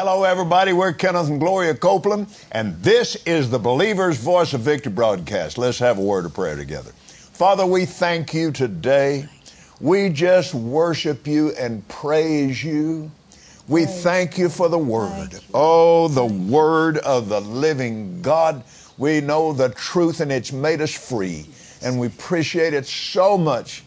Hello, everybody. We're Kenneth and Gloria Copeland, and this is the Believer's Voice of Victory broadcast. Let's have a word of prayer together. Father, we thank you today. We just worship you and praise you. We thank you for the Word. Oh, the Word of the living God. We know the truth and it's made us free. And we appreciate it so much.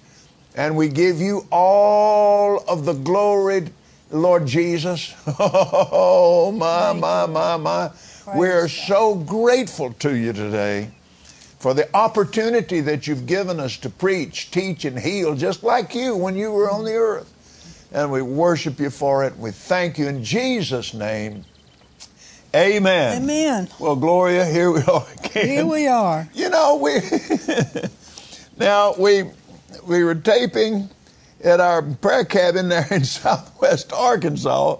And we give you all of the glory Lord Jesus. Oh, my, my, my, my. We're so grateful to you today for the opportunity that you've given us to preach, teach, and heal, just like you when you were on the mm-hmm. earth. And we worship you for it. We thank you in Jesus' name. Amen. Amen. Well, Gloria, here we are again. Here we are. You know, we now we we were taping at our prayer cabin there in southwest Arkansas.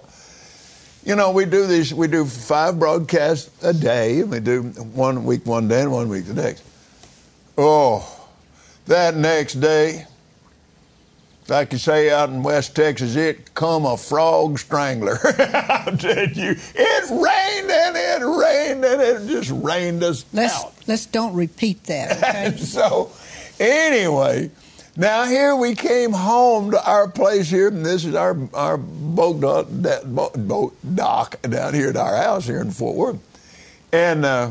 You know, we do these, we do five broadcasts a day. and We do one week one day and one week the next. Oh, that next day, like you say out in West Texas, it come a frog strangler. How did you? It rained and it rained and it just rained us Let's out. let's don't repeat that. Okay. so, anyway, now here we came home to our place here, and this is our our boat dock, boat, boat dock down here at our house here in Fort Worth, and uh,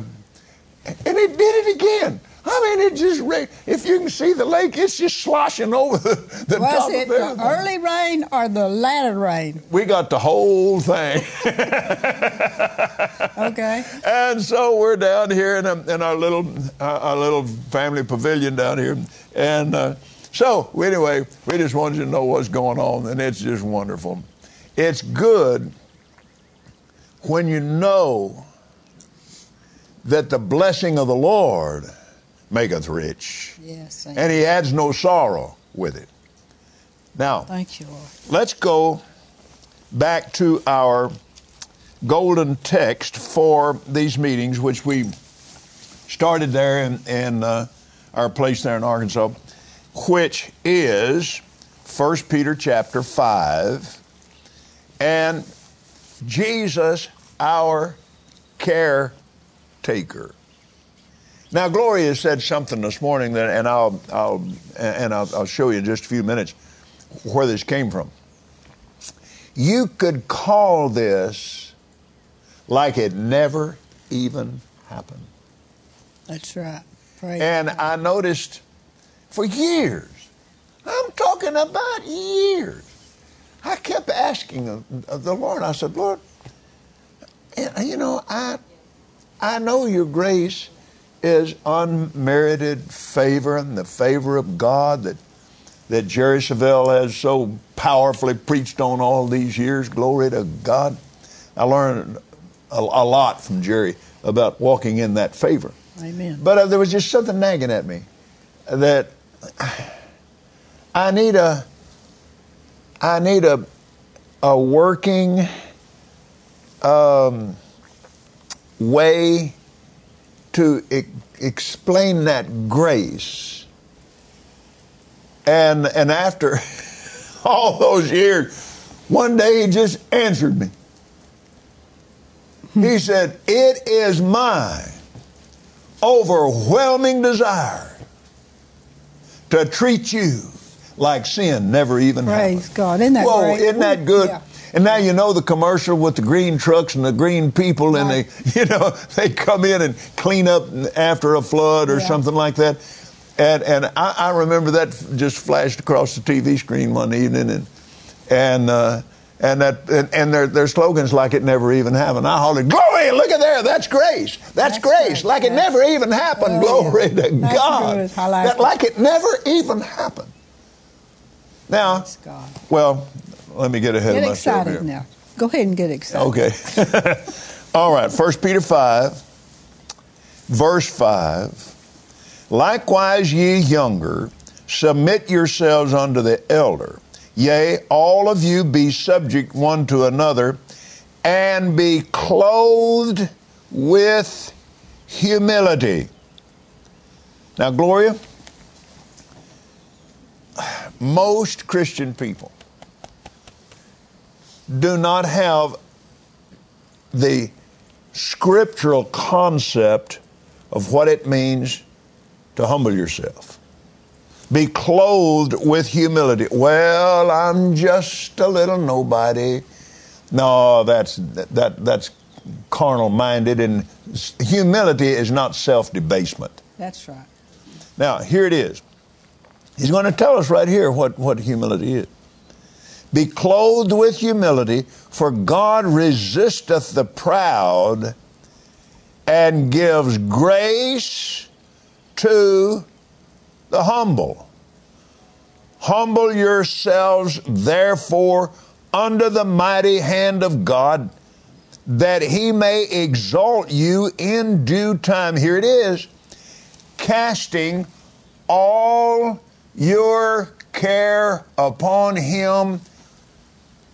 and it did it again. I mean, it just rained. If you can see the lake, it's just sloshing over the, the top Was of it the early rain or the latter rain? We got the whole thing. Okay. And so we're down here in, a, in our little uh, our little family pavilion down here, and uh, so anyway, we just wanted you to know what's going on, and it's just wonderful. It's good when you know that the blessing of the Lord maketh rich, Yes. and He adds no sorrow with it. Now, Thank you, Lord. let's go back to our golden text for these meetings, which we started there in, in uh, our place there in Arkansas, which is 1 Peter chapter 5. And Jesus, our caretaker. Now, Gloria said something this morning, that, and I'll, I'll and I'll, I'll show you in just a few minutes where this came from. You could call this like it never even happened. That's right. Praise And God. I noticed for years, I'm talking about years, I kept asking the Lord, I said, Lord, you know, I, I know your grace is unmerited favor and the favor of God that that Jerry Savelle has so powerfully preached on all these years. Glory to God. I learned a, a lot from Jerry about walking in that favor. Amen. But uh, there was just something nagging at me that I need a I need a a working um, way to e- explain that grace. And and after all those years, one day he just answered me. He said, "It is my overwhelming desire to treat you like sin never even Praise happened." God. Isn't that Whoa, great? isn't that good? Yeah. And now you know the commercial with the green trucks and the green people, and they, you know, they come in and clean up after a flood or Yeah. something like that. And and I, I remember that just flashed across the TV screen one evening, and and uh, and that and, and their their slogans like it never even happened. I hollered, "Glory! Look at there! That's grace! That's, That's grace! right. Like it never even happened! Glory to That's God! like that it. like it never even happened." Now, well, let me get ahead Get of myself excited here. now. Go ahead and get excited. Okay. All right. First Peter 5, verse 5. Likewise, ye younger, submit yourselves unto the elder. Yea, all of you be subject one to another, and be clothed with humility. Now, Gloria, most Christian people do not have the scriptural concept of what it means to humble yourself. Be clothed with humility. Well, I'm just a little nobody. No, that's that that's carnal minded and humility is not self debasement. That's right. Now, here it is. He's going to tell us right here what, what humility is. Be clothed with humility, for God resisteth the proud and gives grace to the humble. Humble yourselves, therefore, under the mighty hand of God, that he may exalt you in due time. Here it is casting all your care upon him,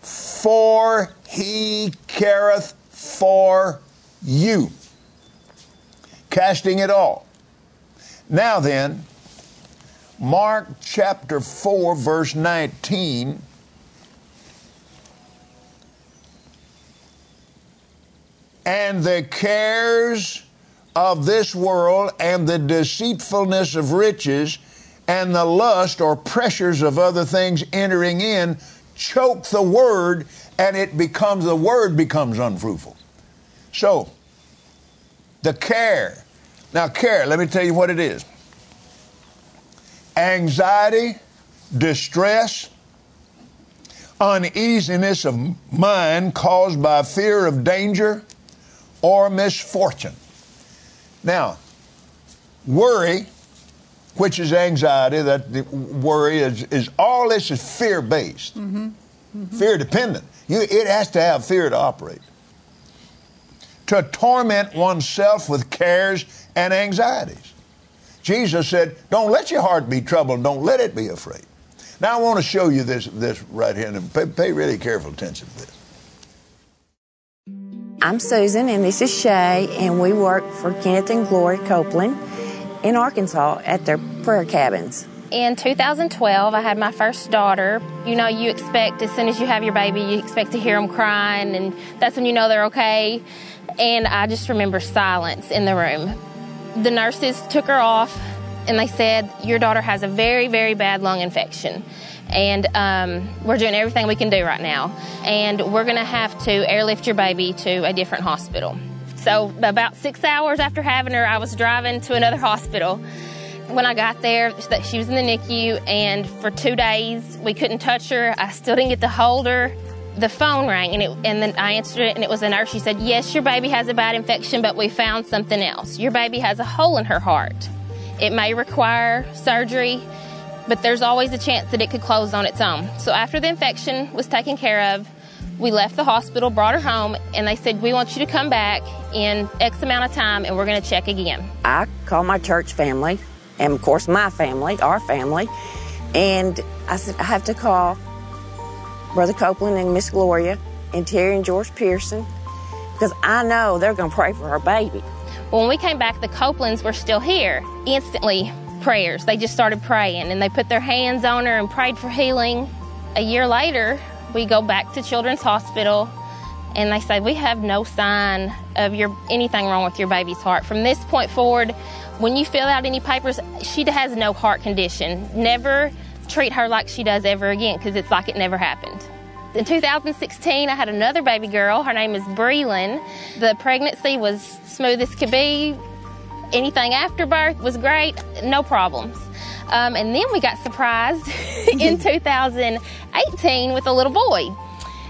for he careth for you. Casting it all. Now then, Mark chapter 4, verse 19. And the cares of this world and the deceitfulness of riches and the lust or pressures of other things entering in choke the word and it becomes the word becomes unfruitful. So the care. Now care let me tell you what it is anxiety distress uneasiness of mind caused by fear of danger or misfortune now, worry, which is anxiety, that worry is, is all this is fear based, mm-hmm. mm-hmm. fear dependent. You, it has to have fear to operate. To torment oneself with cares and anxieties. Jesus said, Don't let your heart be troubled, don't let it be afraid. Now I want to show you this, this right here, and pay, pay really careful attention to this. I'm Susan, and this is Shay, and we work for Kenneth and Gloria Copeland in Arkansas at their prayer cabins. In 2012, I had my first daughter. You know, you expect as soon as you have your baby, you expect to hear them crying, and that's when you know they're okay. And I just remember silence in the room. The nurses took her off, and they said, Your daughter has a very, very bad lung infection and um, we're doing everything we can do right now. And we're going to have to airlift your baby to a different hospital. So, about six hours after having her, I was driving to another hospital. When I got there, she was in the NICU, and for two days we couldn't touch her. I still didn't get to hold her. The phone rang, and, it, and then I answered it, and it was a nurse. She said, Yes, your baby has a bad infection, but we found something else. Your baby has a hole in her heart. It may require surgery but there's always a chance that it could close on its own. So after the infection was taken care of, we left the hospital, brought her home, and they said, We want you to come back in X amount of time and we're going to check again. I called my church family, and of course, my family, our family, and I said, I have to call Brother Copeland and Miss Gloria and Terri and George Pearson because I know they're going to pray for our baby. When we came back, the Copelands were still here. Instantly, prayers. They just started praying and they put their hands on her and prayed for healing. A year later, we go back to Children's Hospital and they say we have no sign of your anything wrong with your baby's heart. From this point forward, when you fill out any papers, she has no heart condition. Never treat her like she does ever again because it's like it never happened. In 2016, I had another baby girl. Her name is Breland. The pregnancy was smooth as could be anything after birth was great, no problems. Um, and then we got surprised in 2018 with a little boy.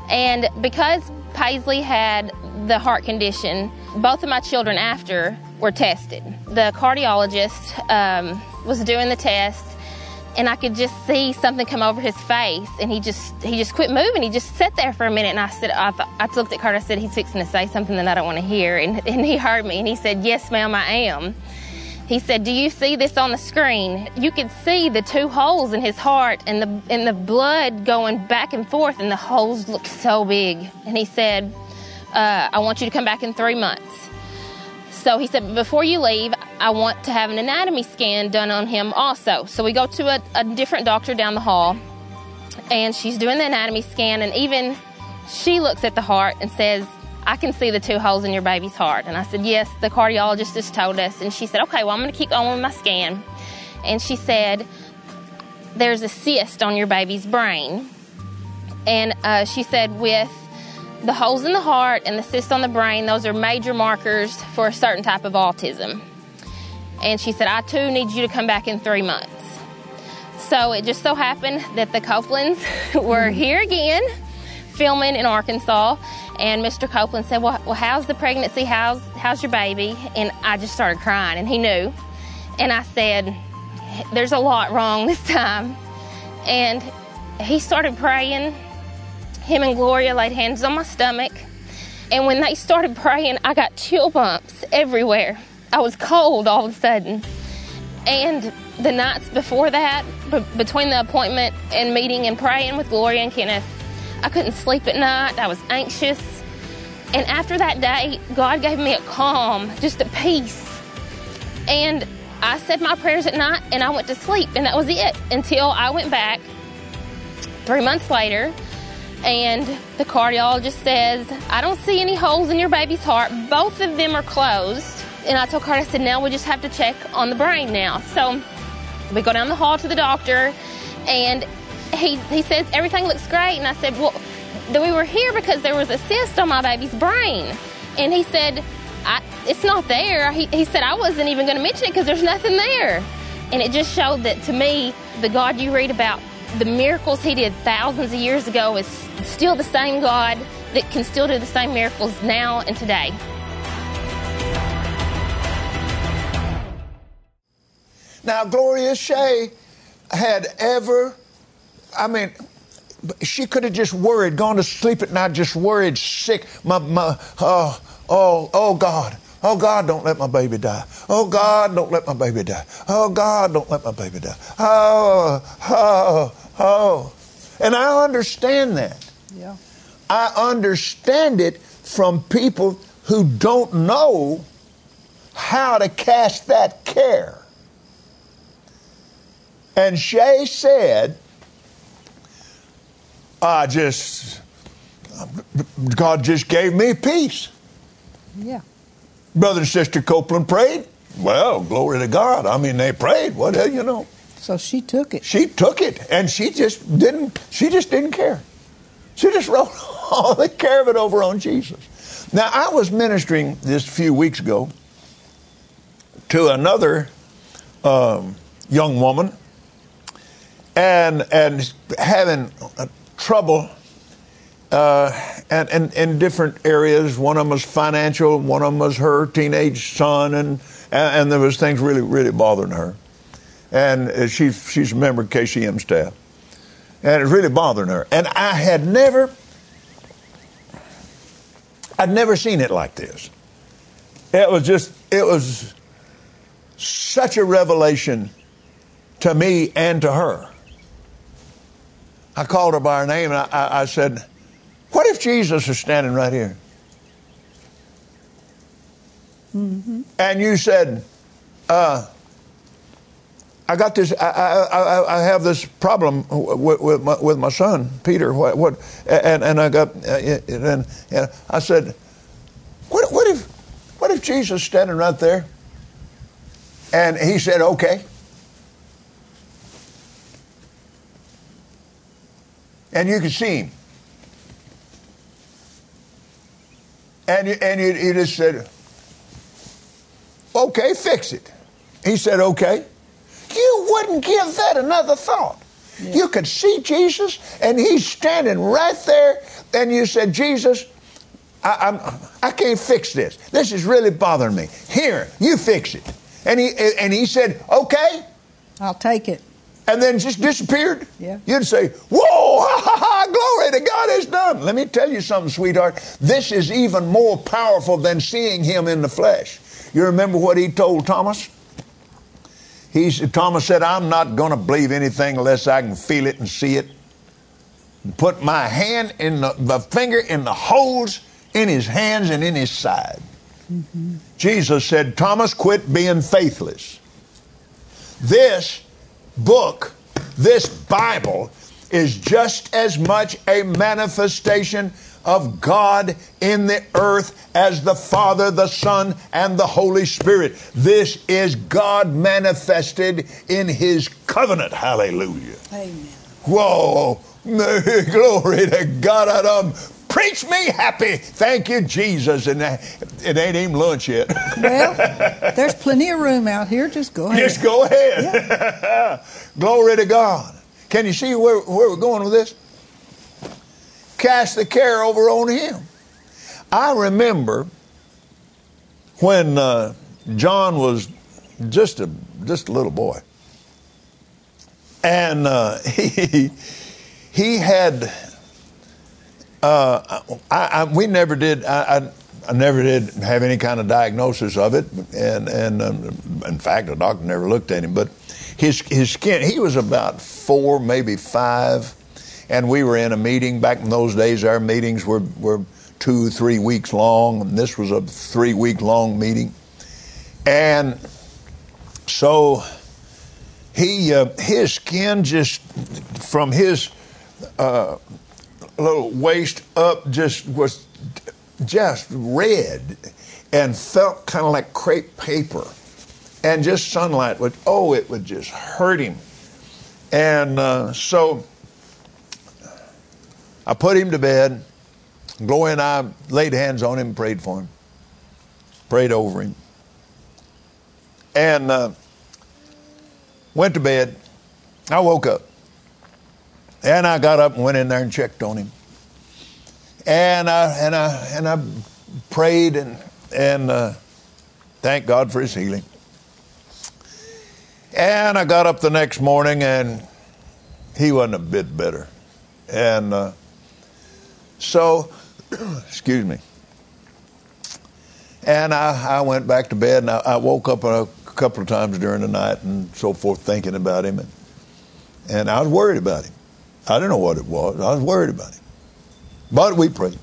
And because Paisley had the heart condition, both of my children after were tested. The cardiologist um, was doing the test, and I could just see something come over his face, and he just he just quit moving. He just sat there for a minute, and I said, I, I looked at Carter. I said, he's fixing to say something that I don't want to hear, and, and he heard me, and he said, yes, ma'am, I am. He said, "Do you see this on the screen? You could see the two holes in his heart and the and the blood going back and forth, and the holes looked so big." And he said, uh, "I want you to come back in three months." So he said, "Before you leave, I want to have an anatomy scan done on him also. So we go to a, a different doctor down the hall, and she's doing the anatomy scan, and even she looks at the heart and says, I can see the two holes in your baby's heart. And I said, Yes, the cardiologist just told us. And she said, Okay, well, I'm going to keep going with my scan. And she said, There's a cyst on your baby's brain. And uh, she said, With the holes in the heart and the cyst on the brain, those are major markers for a certain type of autism. And she said, I too need you to come back in three months. So it just so happened that the Copelands were hmm. here again filming in Arkansas. And Mr. Copeland said, well, well, how's the pregnancy? How's, how's your baby? And I just started crying, and he knew. And I said, There's a lot wrong this time. And he started praying. Him and Gloria laid hands on my stomach. And when they started praying, I got chill bumps everywhere. I was cold all of a sudden. And the nights before that, b- between the appointment and meeting and praying with Gloria and Kenneth, I couldn't sleep at night. I was anxious. And after that day, God gave me a calm, just a peace. And I said my prayers at night and I went to sleep, and that was it until I went back three months later. And the cardiologist says, I don't see any holes in your baby's heart. Both of them are closed. And I told Carter, I said, now we just have to check on the brain now. So we go down the hall to the doctor, and he, he says, everything looks great. And I said, well, we were here because there was a cyst on my baby's brain. And he said, it's not there. He, he said, I wasn't even going to mention it because there's nothing there. And it just showed that to me, the God you read about, the miracles he did thousands of years ago is still the same God that can still do the same miracles now and today. Now, Gloria Shea had ever, I mean, she could have just worried, gone to sleep at night, just worried, sick. My, my, oh, oh, oh God. Oh God, don't let my baby die. Oh God, don't let my baby die. Oh God, don't let my baby die. Oh, oh, oh. And I understand that. Yeah. I understand it from people who don't know how to cast that care. And Shay said, I just, God just gave me peace. Yeah. Brother and Sister Copeland prayed. Well, glory to God. I mean, they prayed. What hell, you know? So she took it. She took it, and she just didn't. She just didn't care. She just wrote all the care of it over on Jesus. Now, I was ministering this few weeks ago to another um, young woman, and and having trouble uh, and, and in different areas. One of them was financial, one of them was her teenage son, and, and, and there was things really, really bothering her. And uh, she, she's a member of KCM staff. And it's really bothering her. And I had never, I'd never seen it like this. It was just, it was such a revelation to me and to her. I called her by her name and I, I, I said, What if Jesus is standing right here? Mm-hmm. And you said, uh, I got this. I, I, I, have this problem with, with, my, with my son Peter. What? what and, and I got and, and I said, what, what if what if Jesus standing right there? And he said, okay. And you could see him. And you, and you, you just said, okay, fix it. He said, okay. You wouldn't give that another thought. Yeah. You could see Jesus, and he's standing right there, and you said, Jesus, I, I'm, I can't fix this. This is really bothering me. Here, you fix it. And he, and he said, okay. I'll take it. And then just disappeared. Yeah. You'd say, whoa, ha, ha, ha, glory to God is done. Let me tell you something, sweetheart. This is even more powerful than seeing him in the flesh. You remember what he told Thomas? He, said, Thomas said, I'm not going to believe anything unless I can feel it and see it. And put my hand in the, the, finger in the holes in his hands and in his side. Mm-hmm. Jesus said, Thomas, quit being faithless. This book, this Bible, is just as much a manifestation of God in the earth as the Father, the Son, and the Holy Spirit. This is God manifested in His covenant. Hallelujah. Amen. Whoa. Glory to God. Preach me happy. Thank you, Jesus. And uh, it ain't even lunch yet. Well, there's plenty of room out here. Just go ahead. Just go ahead. Glory to God. Can you see where, where we're going with this? Cast the care over on Him. I remember when uh, John was just a just a little boy, and uh, he he had. Uh, I, I, we never did. I, I, never did have any kind of diagnosis of it, and and um, in fact, the doctor never looked at him. But his his skin, he was about four, maybe five, and we were in a meeting back in those days. Our meetings were were two, three weeks long, and this was a three week long meeting, and so he uh, his skin just from his uh, little waist up just was just red and felt kind of like crepe paper. And just sunlight would oh it would just hurt him. And uh, so i put him to bed. Gloria and i laid hands on him prayed for him prayed over him. And uh, went to bed. I woke up and i got up and went in there and checked on him and I and I and I prayed and and uh, God for His healing. And I got up the next morning and he wasn't a bit better, and uh, so excuse me. And I, I went back to bed and I, I woke up a couple of times during the night and so forth thinking about him and and I was worried about him. I didn't know what it was. I was worried about him. But we prayed.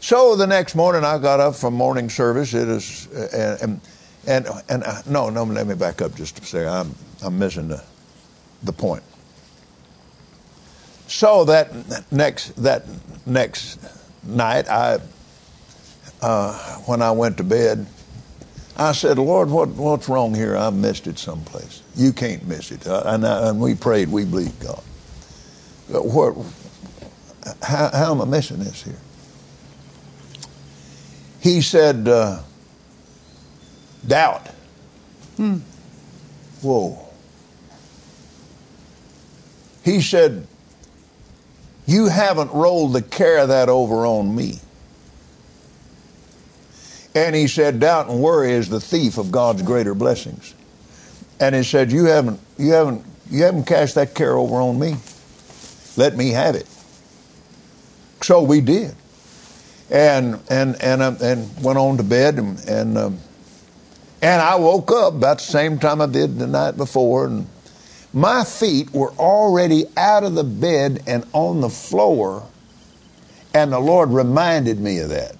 So the next morning, I got up from morning service. It is, and and and, and uh, no, no. Let me back up just to say I'm I'm missing the the point. So that next that next night, I uh, when I went to bed, I said, Lord, what what's wrong here? I missed it someplace. You can't miss it. And, I, and we prayed. We believed God. What how, how, am I missing this here? He said, uh, doubt. Hmm. Whoa. He said, You haven't rolled the care of that over on me. And he said, Doubt and worry is the thief of God's greater blessings. And he said, You haven't, you haven't, you haven't cast that care over on me. Let me have it. So we did, and and and um, and went on to bed, and and, um, and I woke up about the same time I did the night before, and my feet were already out of the bed and on the floor, and the Lord reminded me of that.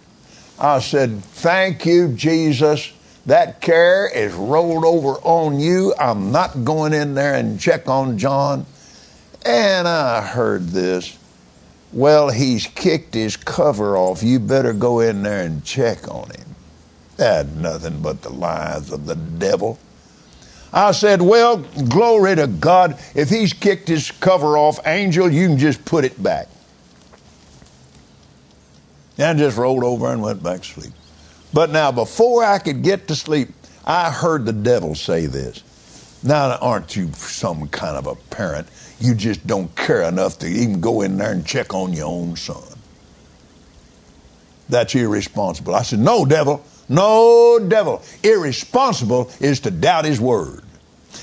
I said, "Thank you, Jesus." That care is rolled over on you. I'm not going in there and check on John. And I heard this. Well, he's kicked his cover off. You better go in there and check on him. That's nothing but the lies of the devil. I said, Well, glory to God. If he's kicked his cover off, angel, you can just put it back. And I just rolled over and went back to sleep. But now, before I could get to sleep, I heard the devil say this. Now, aren't you some kind of a parent? You just don't care enough to even go in there and check on your own son. That's irresponsible. I said, No, devil. No, devil. Irresponsible is to doubt his word.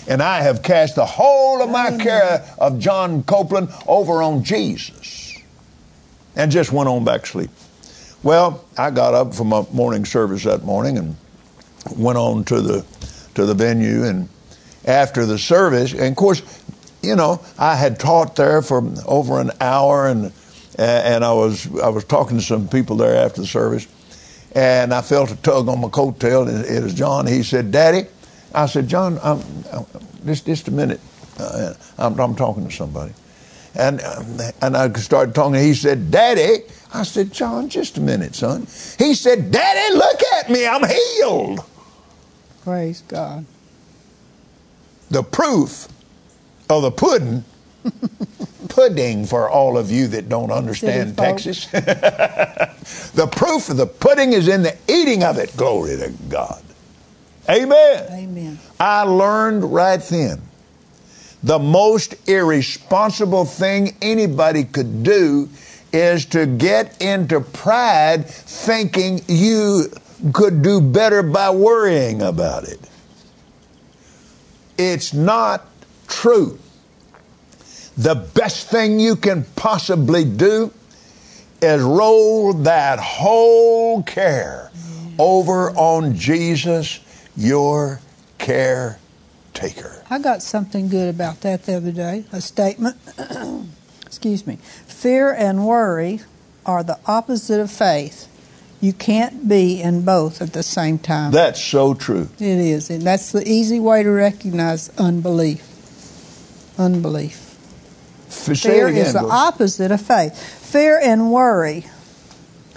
And I have cast the whole of my mm. care of John Copeland over on Jesus. And just went on back to sleep. Well, I got up from a morning service that morning and went on to the to the venue and after the service, and of course, you know, I had taught there for over an hour, and and I was I was talking to some people there after the service, and I felt a tug on my coattail. And it was John. He said, "Daddy," I said, "John, I'm, I'm, just just a minute. Uh, I'm, I'm talking to somebody." And and I started talking. He said, "Daddy," I said, "John, just a minute, son." He said, "Daddy, look at me. I'm healed." Praise God. The proof of the pudding, pudding for all of you that don't understand Texas. the proof of the pudding is in the eating of it. Glory to God. Amen. Amen. I learned right then the most irresponsible thing anybody could do is to get into pride thinking you could do better by worrying about it. It's not true. The best thing you can possibly do is roll that whole care over on Jesus, your I got something good about that the other day. A statement. Excuse me. Fear and worry are the opposite of faith. You can't be in both at the same time. That's so true. it is. And that's the easy way to recognize unbelief. Unbelief. F- Fear again. is the opposite of faith. Fear and worry,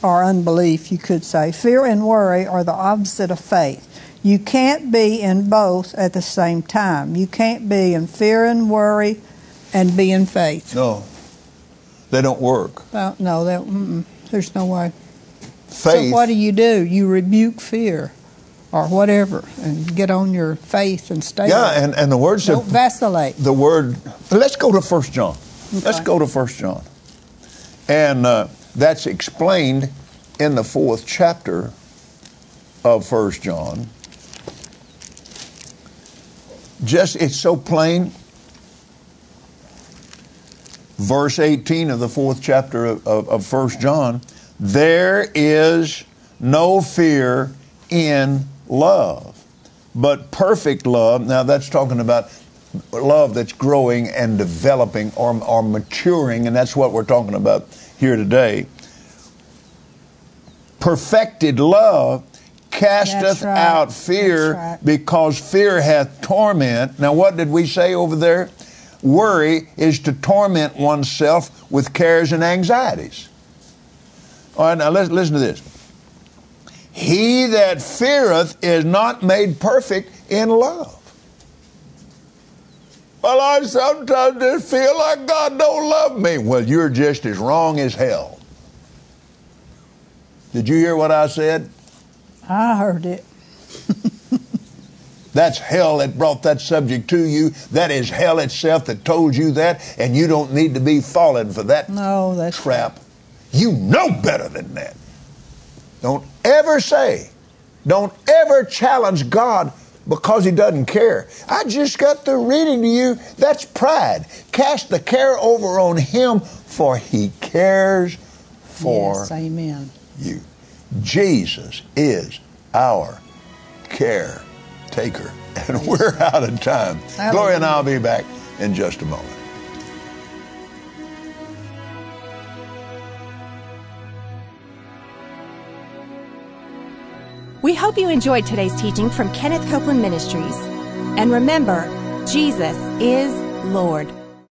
or unbelief, you could say. Fear and worry are the opposite of faith. You can't be in both at the same time. You can't be in fear and worry and be in faith. no, they don't work. Well, no, mm-mm, there's no way. Faith. So what do you do? You rebuke fear or whatever and get on your faith and stay yeah, there. and, and the word said Don't vacillate. the word. Let's go to First John. Let's go to First John, and uh, that's explained in the fourth chapter of First John. Just it's so plain. Verse 18 of the fourth chapter of, of, of First John, there is no fear in love, but perfect love. Now that's talking about love that's growing and developing or, or maturing, and that's what we're talking about here today. Perfected love casteth right. out fear right. because fear hath torment. Now, what did we say over there? Worry is to torment oneself with cares and anxieties. All right, now listen, listen to this. He that feareth is not made perfect in love. Well, I sometimes just feel like God don't love me. Well, you're just as wrong as hell. Did you hear what I said? I heard it. That's hell that brought that subject to you. That is hell itself that told you that, and you don't need to be falling for that No, that's trap. You know better than that. Don't ever say, don't ever challenge God because He doesn't care. I just got through reading to you. That's pride. Cast the care over on Him, for He cares for Yes, amen. you. Jesus is our caretaker. And we're out of time. Gloria and I'll be back in just a moment. We hope you enjoyed today's teaching from Kenneth Copeland Ministries. And remember, Jesus is Lord.